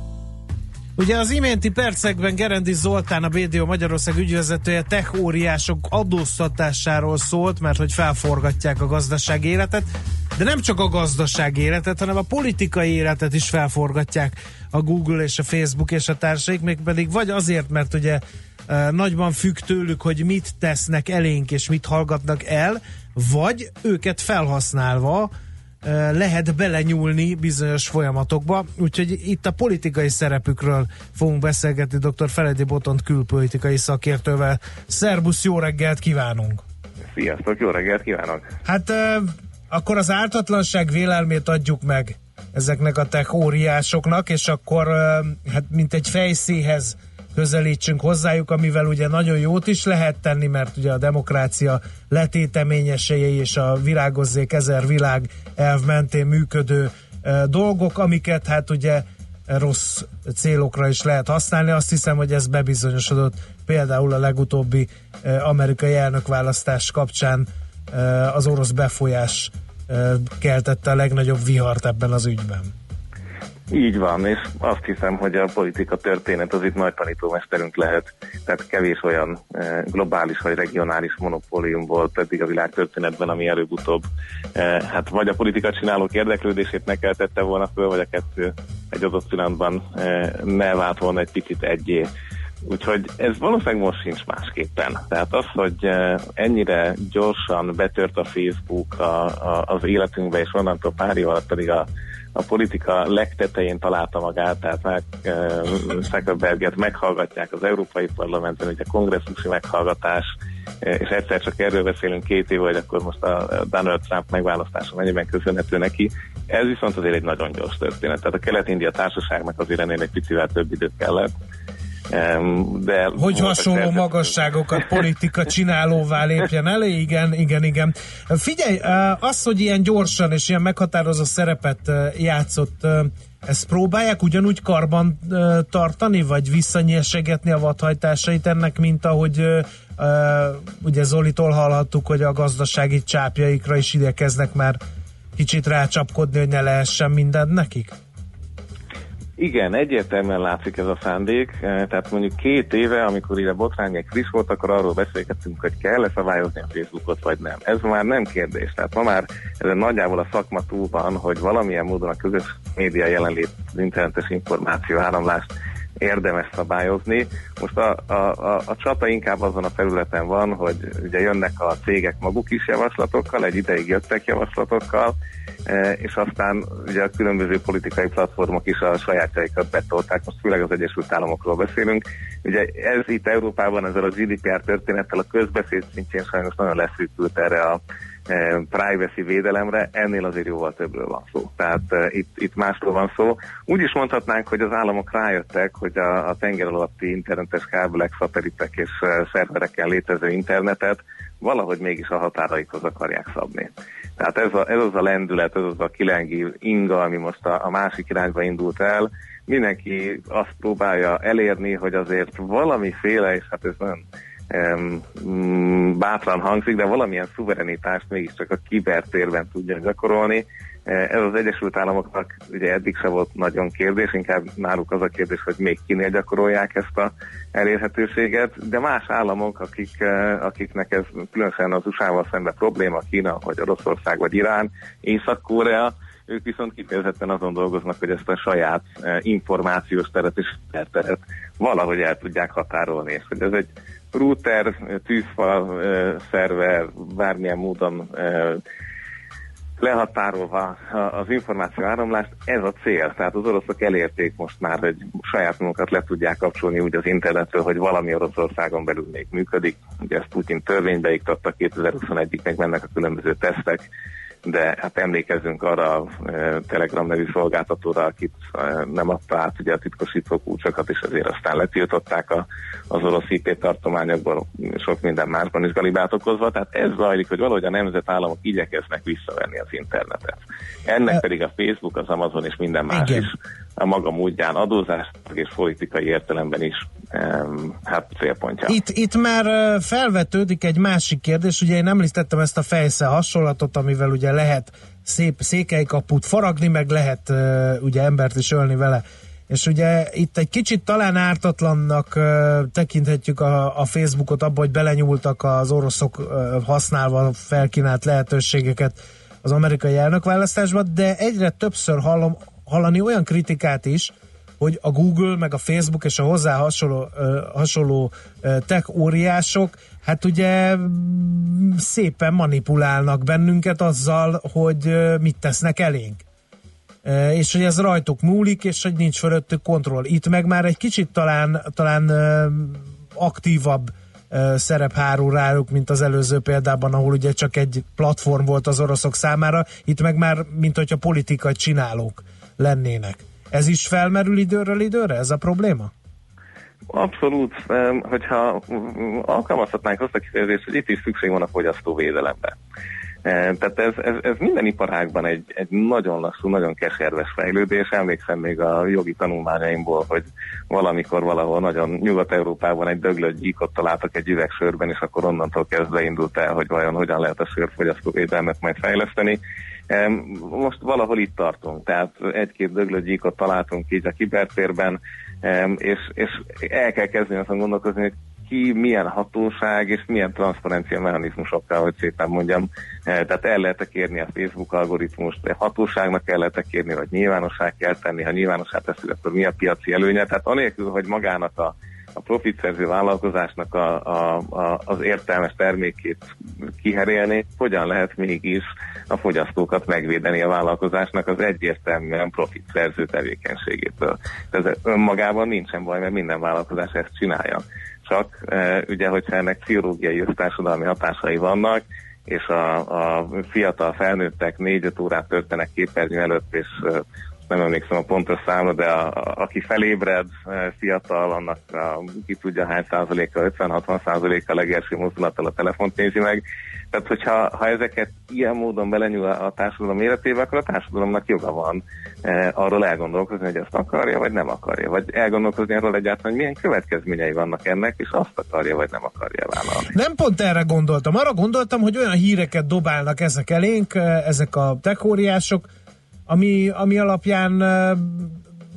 Ugye az iménti percekben Gerendi Zoltán, a BDO Magyarország ügyvezetője tech óriások adóztatásáról szólt, mert hogy felforgatják a gazdaság életet, de nem csak a gazdaság életet, hanem a politikai életet is felforgatják a Google és a Facebook és a társaik, még pedig vagy azért, mert ugye nagyban függ tőlük, hogy mit tesznek elénk és mit hallgatnak el, vagy őket felhasználva lehet belenyúlni bizonyos folyamatokba, úgyhogy itt a politikai szerepükről fogunk beszélgetni dr. Feledi Botont külpolitikai szakértővel. Szerbusz, jó reggelt kívánunk! Sziasztok, jó reggelt kívánok! Hát akkor az ártatlanság vélelmét adjuk meg ezeknek a tech óriásoknak, és akkor hát mint egy fejszéhez közelítsünk hozzájuk, amivel ugye nagyon jót is lehet tenni, mert ugye a demokrácia letéteményesei és a virágozzék ezer világ elv mentén működő e, dolgok, amiket hát ugye rossz célokra is lehet használni. Azt hiszem, hogy ez bebizonyosodott például a legutóbbi e, amerikai elnökválasztás kapcsán e, az orosz befolyás keltette a legnagyobb vihart ebben az ügyben. Így van, és azt hiszem, hogy a politika történet az itt nagy tanítómesterünk lehet. Tehát kevés olyan eh, globális vagy regionális monopólium volt eddig a világ történetben, ami előbb-utóbb eh, hát vagy a politika csinálók érdeklődését megkeltette volna föl, vagy a kettő egy adott pillanatban eh, ne vált volna egy picit egyé. Úgyhogy ez valószínűleg most sincs másképpen. Tehát az, hogy ennyire gyorsan betört a Facebook a, a, az életünkbe, és onnantól pár év alatt pedig a a politika legtetején találta magát, tehát meg uh, Zuckerberget meghallgatják az Európai Parlamentben, ugye kongresszusi meghallgatás, és egyszer csak erről beszélünk két év, hogy akkor most a Donald Trump megválasztása mennyiben köszönhető neki. Ez viszont azért egy nagyon gyors történet. Tehát a Kelet-India társaságnak azért ennél egy picivel több időt kellett. De hogy hasonló szerzett... magasságokat politika csinálóvá lépjen elé, igen, igen, igen. Figyelj, az, hogy ilyen gyorsan és ilyen meghatározó szerepet játszott, ezt próbálják ugyanúgy karban tartani, vagy visszanyersegetni a vadhajtásait ennek, mint ahogy ugye Zolitól hallhattuk, hogy a gazdasági csápjaikra is idekeznek már kicsit rácsapkodni, hogy ne lehessen mindent nekik? Igen, egyértelműen látszik ez a szándék. Eh, tehát mondjuk két éve, amikor ide botrányok friss volt, akkor arról beszélgettünk, hogy kell-e szabályozni a Facebookot, vagy nem. Ez már nem kérdés. Tehát ma már ez nagyjából a szakma túl van, hogy valamilyen módon a közös média jelenlét, internetes információ áramlást érdemes szabályozni. Most a, a, a, a csata inkább azon a területen van, hogy ugye jönnek a cégek maguk is javaslatokkal, egy ideig jöttek javaslatokkal, e, és aztán ugye a különböző politikai platformok is a sajátjaikat betolták, most főleg az Egyesült Államokról beszélünk. Ugye ez itt Európában ezzel a GDPR történettel a közbeszéd szintjén sajnos nagyon leszűkült erre a privacy védelemre, ennél azért jóval többről van szó. Tehát uh, itt, itt másról van szó. Úgy is mondhatnánk, hogy az államok rájöttek, hogy a, a tenger alatti internetes kábelek, szatelitek és uh, szervereken létező internetet valahogy mégis a határaikhoz akarják szabni. Tehát ez, a, ez az a lendület, ez az a kilengi inga, ami most a, a másik irányba indult el, mindenki azt próbálja elérni, hogy azért valamiféle, és hát ez nagyon Mm, bátran hangzik, de valamilyen szuverenitást mégiscsak a kibertérben tudja gyakorolni. E, ez az Egyesült Államoknak ugye eddig se volt nagyon kérdés, inkább náluk az a kérdés, hogy még kinél gyakorolják ezt a elérhetőséget, de más államok, akik, e, akiknek ez különösen az USA-val szemben probléma, Kína, vagy Oroszország, vagy Irán, Észak-Korea, ők viszont kifejezetten azon dolgoznak, hogy ezt a saját e, információs teret és teret valahogy el tudják határolni, és hogy ez egy router, tűzfal, szerver, bármilyen módon lehatárolva az információ áramlást, ez a cél. Tehát az oroszok elérték most már, hogy saját magukat le tudják kapcsolni úgy az internetről, hogy valami Oroszországon belül még működik. Ugye ezt Putin törvénybe iktatta, 2021-ig meg mennek a különböző tesztek, de hát emlékezzünk arra a e, Telegram nevű szolgáltatóra, akit e, nem adta át ugye a titkosító kulcsokat, és ezért aztán letiltották a, az orosz IP tartományokból sok minden másban is galibát okozva, tehát ez zajlik, hogy valahogy a nemzetállamok igyekeznek visszavenni az internetet. Ennek e- pedig a Facebook, az Amazon és minden más Igen. is a maga módján adózás és politikai értelemben is hát célpontja. Itt, itt már felvetődik egy másik kérdés, ugye én említettem ezt a fejsze hasonlatot, amivel ugye lehet szép székelykaput faragni, meg lehet ugye embert is ölni vele. És ugye itt egy kicsit talán ártatlannak tekinthetjük a, a Facebookot abba, hogy belenyúltak az oroszok használva felkínált lehetőségeket az amerikai elnökválasztásba, de egyre többször hallom, hallani olyan kritikát is, hogy a Google, meg a Facebook és a hozzá hasonló, hasonló tech óriások, hát ugye szépen manipulálnak bennünket azzal, hogy mit tesznek elénk. És hogy ez rajtuk múlik, és hogy nincs fölöttük kontroll. Itt meg már egy kicsit talán, talán aktívabb szerep hárul rájuk, mint az előző példában, ahol ugye csak egy platform volt az oroszok számára, itt meg már, mint hogyha politikai csinálók lennének. Ez is felmerül időről időre, ez a probléma? Abszolút, hogyha alkalmazhatnánk azt a kifejezést, hogy itt is szükség van a fogyasztóvédelemre. Tehát ez, ez, ez minden iparágban egy, egy nagyon lassú, nagyon keserves fejlődés. Emlékszem még a jogi tanulmányaimból, hogy valamikor valahol nagyon Nyugat-Európában egy döglött gyíkot találtak egy üvegsörben, és akkor onnantól kezdve indult el, hogy vajon hogyan lehet a sörfogyasztóvédelmet majd fejleszteni. Most valahol itt tartunk, tehát egy-két döglőgyíkot találtunk így a kibertérben, és, és el kell kezdeni azon gondolkozni, hogy ki milyen hatóság és milyen transzparencia mechanizmusokkal, hogy szépen mondjam. E, tehát el lehet kérni a Facebook algoritmust, de hatóságnak el lehet kérni, vagy nyilvánosság kell tenni, ha nyilvánossá teszik, akkor mi a piaci előnye. Tehát anélkül, hogy magának a a profitszerző vállalkozásnak a, a, a, az értelmes termékét kiherélni, hogyan lehet mégis a fogyasztókat megvédeni a vállalkozásnak az egyértelműen profitszerző tevékenységétől. Ez önmagában nincsen baj, mert minden vállalkozás ezt csinálja. Csak e, ugye, hogyha ennek pszichológiai és társadalmi hatásai vannak, és a, a fiatal felnőttek négy-öt órát töltenek képernyő előtt, és nem emlékszem a pontos számra, de a, a, aki felébred fiatal, annak a, ki tudja hány százaléka, 50-60 százaléka legelső mozdulattal a telefont nézi meg. Tehát, hogyha ha ezeket ilyen módon belenyúl a társadalom életébe, akkor a társadalomnak joga van e, arról elgondolkozni, hogy ezt akarja, vagy nem akarja. Vagy elgondolkozni arról egyáltalán, hogy milyen következményei vannak ennek, és azt akarja, vagy nem akarja vállalni. Nem pont erre gondoltam. Arra gondoltam, hogy olyan híreket dobálnak ezek elénk, ezek a tekóriások, ami, ami alapján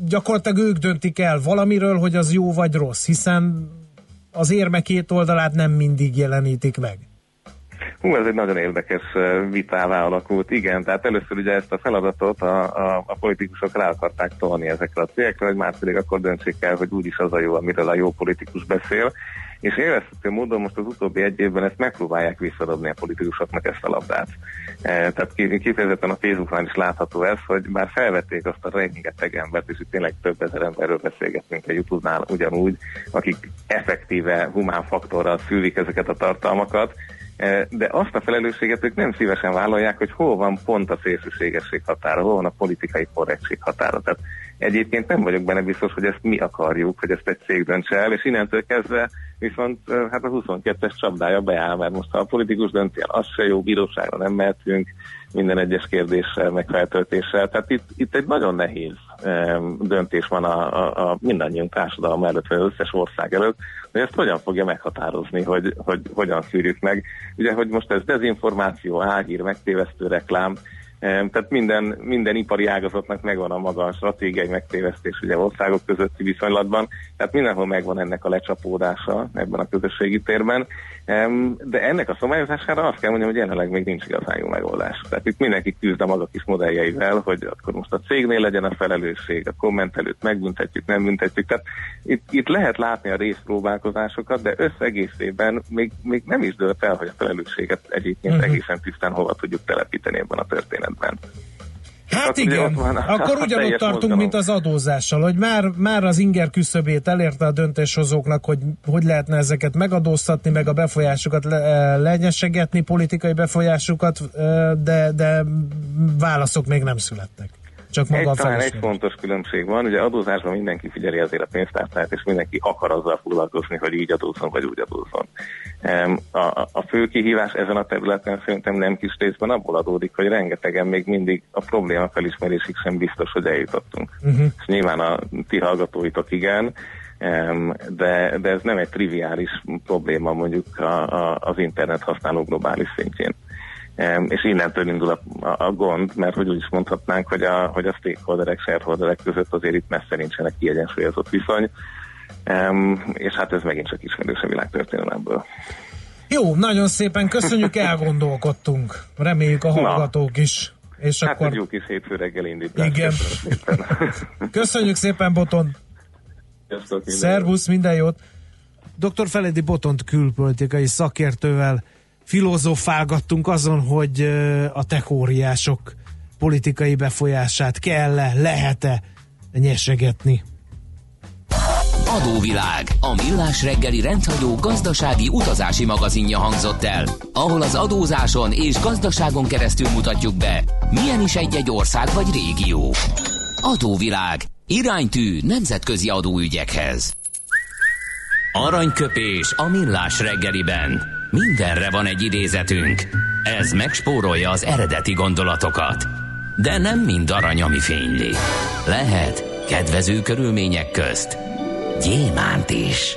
gyakorlatilag ők döntik el valamiről, hogy az jó vagy rossz, hiszen az érme két oldalát nem mindig jelenítik meg. Hú, ez egy nagyon érdekes vitává alakult. Igen, tehát először ugye ezt a feladatot a, a, a politikusok rá akarták tolni ezekre a cégekre, hogy már pedig akkor döntsék el, hogy úgyis az a jó, amiről a jó politikus beszél. És érezhető módon most az utóbbi egy évben ezt megpróbálják visszadobni a politikusoknak ezt a labdát. E, tehát kifejezetten a Facebookon is látható ez, hogy már felvették azt a rengeteg embert, és itt tényleg több ezer emberről beszélgetünk a YouTube-nál ugyanúgy, akik effektíve humán faktorral szűlik ezeket a tartalmakat, de azt a felelősséget ők nem szívesen vállalják, hogy hol van pont a szélsőségesség határa, hol van a politikai korrektség határa. Tehát egyébként nem vagyok benne biztos, hogy ezt mi akarjuk, hogy ezt egy cég döntse el, és innentől kezdve viszont hát a 22-es csapdája beáll, mert most ha a politikus dönti el, az se jó, bíróságra nem mehetünk minden egyes kérdéssel, meg feltöltéssel. Tehát itt, itt egy nagyon nehéz döntés van a, a, a mindannyiunk társadalom előtt, vagy az összes ország előtt, hogy ezt hogyan fogja meghatározni, hogy, hogy hogyan szűrjük meg. Ugye, hogy most ez dezinformáció, álhír, megtévesztő reklám, tehát minden, minden ipari ágazatnak megvan a maga stratégiai megtévesztés ugye országok közötti viszonylatban, tehát mindenhol megvan ennek a lecsapódása ebben a közösségi térben, de ennek a szabályozására azt kell mondjam, hogy jelenleg még nincs igazán jó megoldás. Tehát itt mindenki küzd a maga kis modelljeivel, hogy akkor most a cégnél legyen a felelősség, a kommentelőt megbüntetjük, nem büntetjük. Tehát itt, itt lehet látni a részpróbálkozásokat, de összegészében még, még nem is dölt el, hogy a felelősséget egyébként uh-huh. egészen tisztán hova tudjuk telepíteni ebben a történetben. Hát igen, akkor ugyanott tartunk, mozgalom. mint az adózással, hogy már, már az inger küszöbét elérte a döntéshozóknak, hogy hogy lehetne ezeket megadóztatni, meg a befolyásukat le, eh, lenyesegetni, politikai befolyásukat, eh, de, de válaszok még nem születtek. Csak maga egy, a talán egy fontos különbség van, ugye adózásban mindenki figyeli azért a pénztárcáját, és mindenki akar azzal foglalkozni, hogy így adózom, vagy úgy adózom. A, a fő kihívás ezen a területen szerintem nem kis részben abból adódik, hogy rengetegen még mindig a probléma felismerésig sem biztos, hogy eljutottunk. Uh-huh. És nyilván a ti hallgatóitok igen, de, de ez nem egy triviális probléma mondjuk a, a, az internet használó globális szintjén és innentől indul a, a, a gond, mert hogy úgy is mondhatnánk, hogy a, hogy a stakeholderek, shareholderek között azért itt messze nincsenek kiegyensúlyozott viszony, és hát ez megint csak ismerős a világtörténelemből. Jó, nagyon szépen köszönjük, elgondolkodtunk. Reméljük a hallgatók is. És hát akkor... egy jó kis hétfő reggel indítás. Igen. Köszönjük szépen, Boton. Szervusz, minden jót. Dr. Feledi Botont külpolitikai szakértővel filozofálgattunk azon, hogy a tekóriások politikai befolyását kell-e, lehet-e nyesegetni. Adóvilág, a millás reggeli rendhagyó gazdasági utazási magazinja hangzott el, ahol az adózáson és gazdaságon keresztül mutatjuk be, milyen is egy-egy ország vagy régió. Adóvilág, iránytű nemzetközi adóügyekhez. Aranyköpés a millás reggeliben. Mindenre van egy idézetünk. Ez megspórolja az eredeti gondolatokat. De nem mind arany, ami fényli. Lehet kedvező körülmények közt gyémánt is.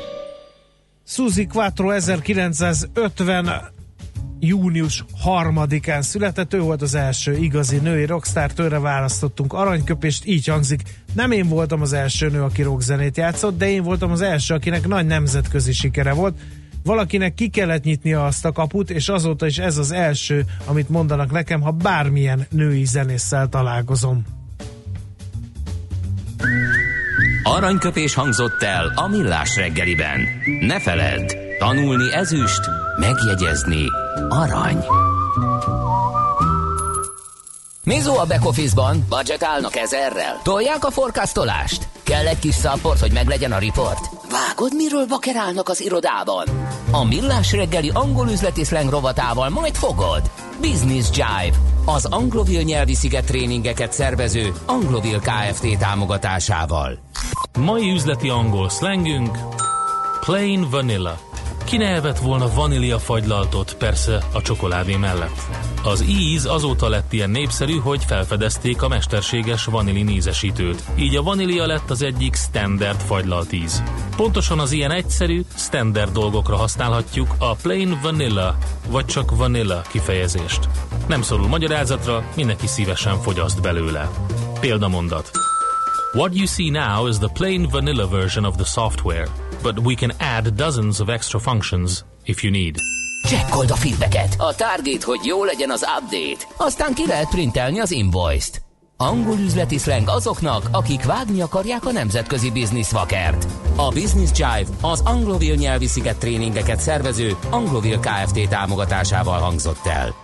Suzy Quattro 1950 június 3-án született, ő volt az első igazi női rockstar, tőle választottunk aranyköpést, így hangzik. Nem én voltam az első nő, aki rockzenét játszott, de én voltam az első, akinek nagy nemzetközi sikere volt. Valakinek ki kellett nyitnia azt a kaput, és azóta is ez az első, amit mondanak nekem, ha bármilyen női zenésszel találkozom. Aranyköpés hangzott el a millás reggeliben. Ne feledd, tanulni ezüst, megjegyezni arany. Mizó a back office-ban? Budgetálnak ezerrel? Tolják a forecastolást? Kell egy kis szapport, hogy meglegyen a riport? Vágod, miről bakerálnak az irodában? A millás reggeli angol üzleti szleng rovatával majd fogod. Business Jive Az Anglovil nyelvi sziget tréningeket szervező Anglovil Kft. támogatásával. Mai üzleti angol szlengünk Plain Vanilla. Ki ne evett volna vanília fagylaltot, persze a csokoládé mellett. Az íz azóta lett ilyen népszerű, hogy felfedezték a mesterséges vanilin ízesítőt. Így a vanília lett az egyik standard fagylalt íz. Pontosan az ilyen egyszerű, standard dolgokra használhatjuk a plain vanilla, vagy csak vanilla kifejezést. Nem szorul magyarázatra, mindenki szívesen fogyaszt belőle. Példamondat. What you see now is the plain vanilla version of the software, but we can add dozens of extra functions if you need. Csekkold a feedbacket. A target, hogy jó legyen az update. Aztán ki lehet printelni az invoice-t. Angol üzleti slang azoknak, akik vágni akarják a nemzetközi business vakert. A Business Jive az Anglovil nyelvi sziget tréningeket szervező Anglovil Kft. támogatásával hangzott el.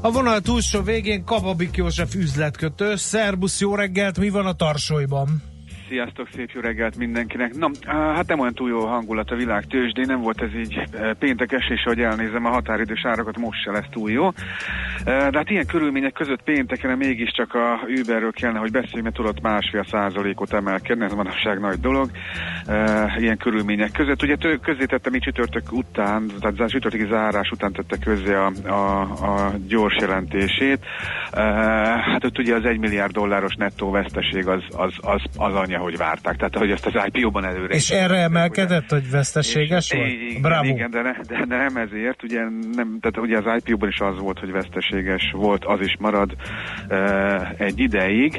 A vonal túlsó végén Kababik József üzletkötő. Szerbusz, jó reggelt, mi van a tarsolyban? Sziasztok, szép jó reggelt mindenkinek. Na, hát nem olyan túl jó hangulat a világ tőzsdén, nem volt ez így e, péntekes, és ahogy elnézem a határidős árakat, most se lesz túl jó. E, De hát ilyen körülmények között pénteken mégiscsak a Uberről kellene, hogy beszéljünk, mert tudott másfél százalékot emelkedni, ez manapság nagy dolog. E, Ilyen körülmények között. Ugye tő- közzétettem így csütörtök után, tehát csütörtöki zárás után tette közzé a, a, a gyors jelentését. Hát ott ugye az 1 milliárd dolláros nettó veszteség az, az, az, az anyja, hogy várták. Tehát, hogy ezt az IPO-ban előre És erre emelkedett, hogy veszteséges volt? igen, Bravo. Igen, de, ne, de nem ezért, ugye, nem, tehát ugye az IPO-ban is az volt, hogy veszteséges volt, az is marad uh, egy ideig.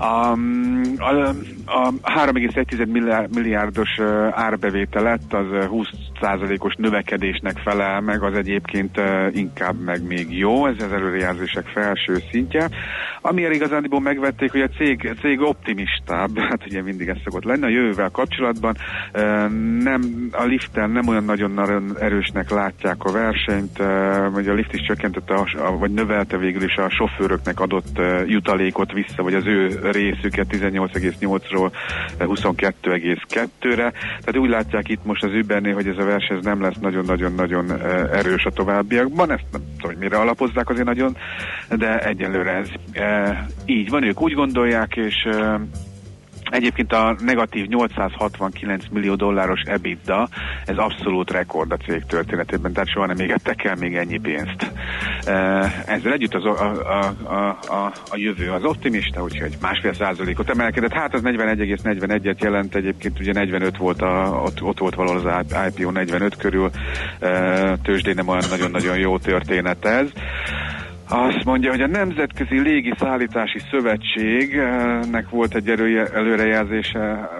Um, a, a 3,1 milliárd, milliárdos uh, lett, az uh, 20%-os növekedésnek felel meg, az egyébként uh, inkább meg még jó, ez az előrejelzések felső szintje. Amiért igazándiból megvették, hogy a cég, cég optimistább, <laughs> hát ugye mindig ez szokott lenni a jövővel kapcsolatban, nem, a liften nem olyan nagyon erősnek látják a versenyt, hogy a lift is csökkentette, a, vagy növelte végül is a sofőröknek adott jutalékot vissza, vagy az ő részüket 18,8-ról 22,2-re. Tehát úgy látják itt most az Ubernél, hogy ez a verseny nem lesz nagyon-nagyon-nagyon erős a továbbiakban. Ezt nem tudom, hogy mire alapozzák azért nagyon, de egyelőre ez így van. Ők úgy gondolják, és Egyébként a negatív 869 millió dolláros EBITDA, ez abszolút rekord a cég történetében, tehát soha nem égettek el még ennyi pénzt. Ezzel együtt az, a, a, a, a, a jövő az optimista, úgyhogy másfél százalékot emelkedett. Hát az 41,41-et jelent, egyébként ugye 45 volt, a, ott, ott volt valahol az IPO 45 körül, tőzsdén nem olyan nagyon-nagyon jó történet ez. Azt mondja, hogy a Nemzetközi Légi Szállítási Szövetségnek volt egy erője, előrejelzése,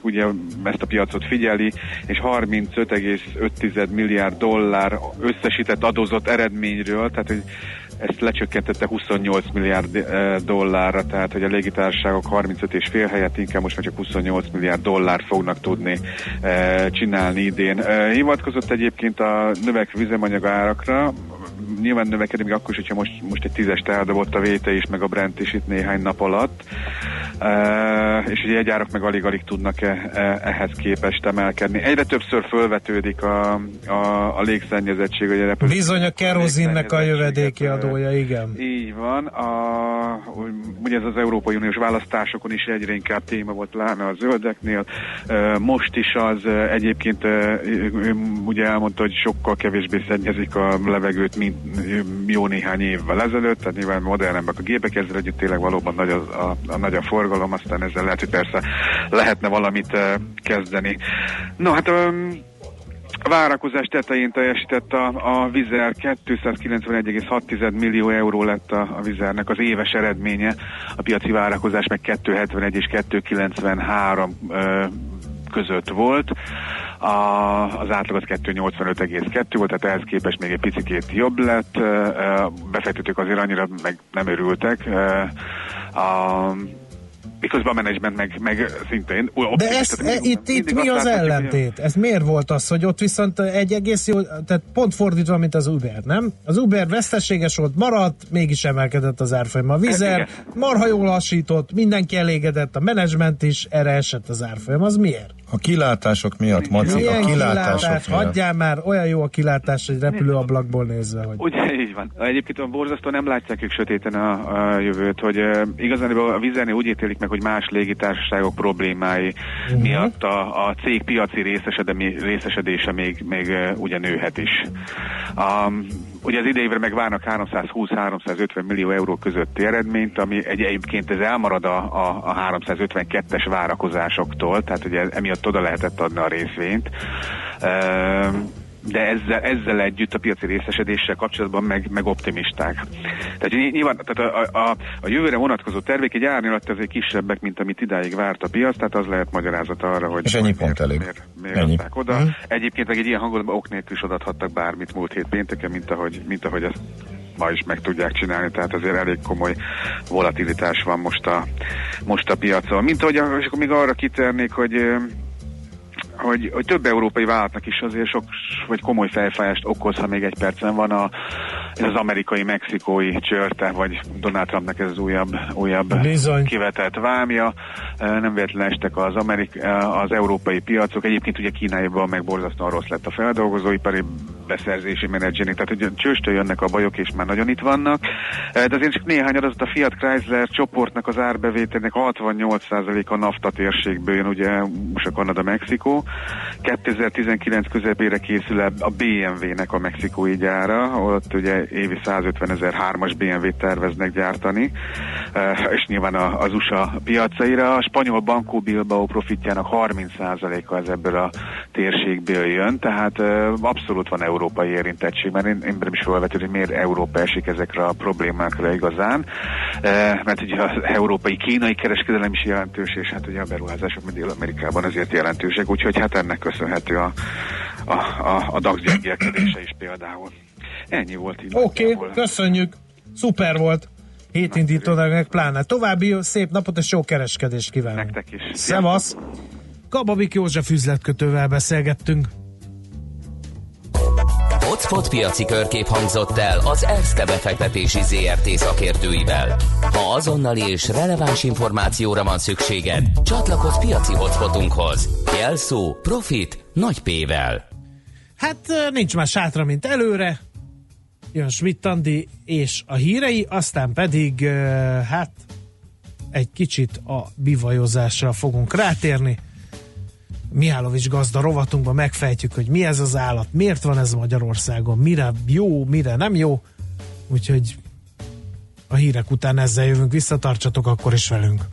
ugye ezt a piacot figyeli, és 35,5 milliárd dollár összesített adózott eredményről, tehát hogy ezt lecsökkentette 28 milliárd dollárra, tehát hogy a légitársaságok 35 és fél helyett inkább most már csak 28 milliárd dollár fognak tudni csinálni idén. Hivatkozott egyébként a növekvő üzemanyag árakra, nyilván növekedik, még akkor is, hogyha most, most egy tízest eldobott a véte is, meg a Brent is itt néhány nap alatt. Uh, és ugye egy árak meg alig-alig tudnak -e, e, ehhez képest emelkedni. Egyre többször fölvetődik a, a, a légszennyezettség. Ugye Bizony a kerozinnek a jövedéki adója, igen. Így van. A, ugye ez az Európai Uniós választásokon is egyre inkább téma volt láme a zöldeknél. Most is az egyébként uh, ugye elmondta, hogy sokkal kevésbé szennyezik a levegőt, mint jó néhány évvel ezelőtt, tehát nyilván modernebbek a gépek, ezzel együtt tényleg valóban nagy a, a, a nagy a forgalom, aztán ezzel lehet, hogy persze lehetne valamit kezdeni. No, hát a várakozás tetején teljesített a, a Vizer 291,6 millió euró lett a, a Vizernek az éves eredménye, a piaci várakozás meg 271 és 293 uh, között volt. A, az átlag az 285,2 volt, tehát ehhez képest még egy picit jobb lett. Befektetők azért annyira meg nem örültek. A, miközben a menedzsment meg, meg szintén De ez, e, itt, itt mi az ellentét? Ez miért volt az, hogy ott viszont egy egész jó, tehát pont fordítva, mint az Uber, nem? Az Uber veszteséges volt, maradt, mégis emelkedett az árfolyam. A Vizer marha jól lassított, mindenki elégedett, a menedzsment is, erre esett az árfolyam. Az miért? A kilátások miatt, Maci, Milyen a kilátások kilátás? miatt. Hagyjál már, olyan jó a kilátás egy repülőablakból nézve, hogy... Ugye, így van. Egyébként a borzasztó nem látják ők sötéten a, a jövőt, hogy uh, igazán a vizernél úgy ítélik meg, hogy más légitársaságok problémái uh-huh. miatt a, a cég piaci részesedé, részesedése még, még uh, ugye nőhet is. Um, ugye az idejévre meg várnak 320-350 millió euró közötti eredményt, ami egy, egyébként ez elmarad a, a, a 352-es várakozásoktól, tehát ugye emiatt oda lehetett adni a részvényt. Um, de ezzel, ezzel együtt a piaci részesedéssel kapcsolatban meg, meg optimisták. Tehát nyilván tehát a, a, a jövőre vonatkozó tervék egy árnyalat azért kisebbek, mint amit idáig várt a piac, tehát az lehet magyarázat arra, hogy És ennyi miért, pont elég. miért, miért Ennyi. oda. Mhm. Egyébként meg egy ilyen hangulatban ok nélkül is adathattak bármit múlt hét pénteken, mint ahogy, mint ahogy ezt ma is meg tudják csinálni, tehát azért elég komoly volatilitás van most a, most a piacon. Mint ahogy, és akkor még arra kitérnék, hogy hogy, hogy több európai vállalatnak is azért sok vagy komoly fejfájást okoz, ha még egy percen van a ez az amerikai-mexikói csörte, vagy Donald Trumpnak ez az újabb, újabb Bizony. kivetett vámja. Nem véletlenül estek az, amerik, az európai piacok. Egyébként ugye Kínájában meg borzasztóan rossz lett a feldolgozóipari beszerzési menedzsering, tehát ugye csőstől jönnek a bajok, és már nagyon itt vannak. De azért csak néhány adat, a Fiat Chrysler csoportnak az árbevételnek 68% a NAFTA térségből jön, ugye USA, Kanada, Mexikó. 2019 közepére készül a BMW-nek a mexikói gyára, ott ugye évi 150 ezer hármas BMW-t terveznek gyártani, és nyilván az USA piacaira. A spanyol Banco Bilbao profitjának 30%-a ez ebből a térségből jön, tehát abszolút van európai érintettség, mert én, én is felvető, hogy miért Európa esik ezekre a problémákra igazán, mert ugye az európai kínai kereskedelem is jelentős, és hát ugye a beruházások Dél-Amerikában azért jelentősek, úgyhogy hát ennek köszönhető a, a, a, a DAX gyengélkedése is például. Ennyi volt így. Oké, okay, köszönjük. Szuper volt. Hétindítónak meg pláne. További szép napot és jó kereskedést kívánok. Nektek is. Szevasz. Kababik József üzletkötővel beszélgettünk. Hotspot piaci körkép hangzott el az ESZTE befektetési ZRT szakértőivel. Ha azonnali és releváns információra van szükséged, csatlakozz piaci hotspotunkhoz. Jelszó Profit nagy P-vel. Hát nincs más sátra, mint előre. Jön Schmidt és a hírei, aztán pedig hát egy kicsit a bivajozásra fogunk rátérni. Mihálovics gazda rovatunkban megfejtjük, hogy mi ez az állat, miért van ez Magyarországon, mire jó, mire nem jó. Úgyhogy a hírek után ezzel jövünk vissza, tartsatok akkor is velünk.